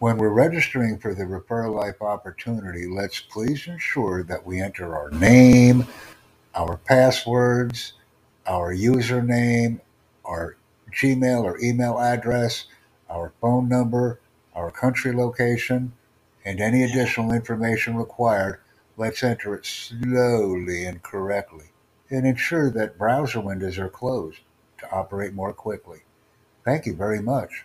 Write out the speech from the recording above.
When we're registering for the ReferLife opportunity, let's please ensure that we enter our name, our passwords, our username, our Gmail or email address, our phone number, our country location, and any additional information required. Let's enter it slowly and correctly and ensure that browser windows are closed to operate more quickly. Thank you very much.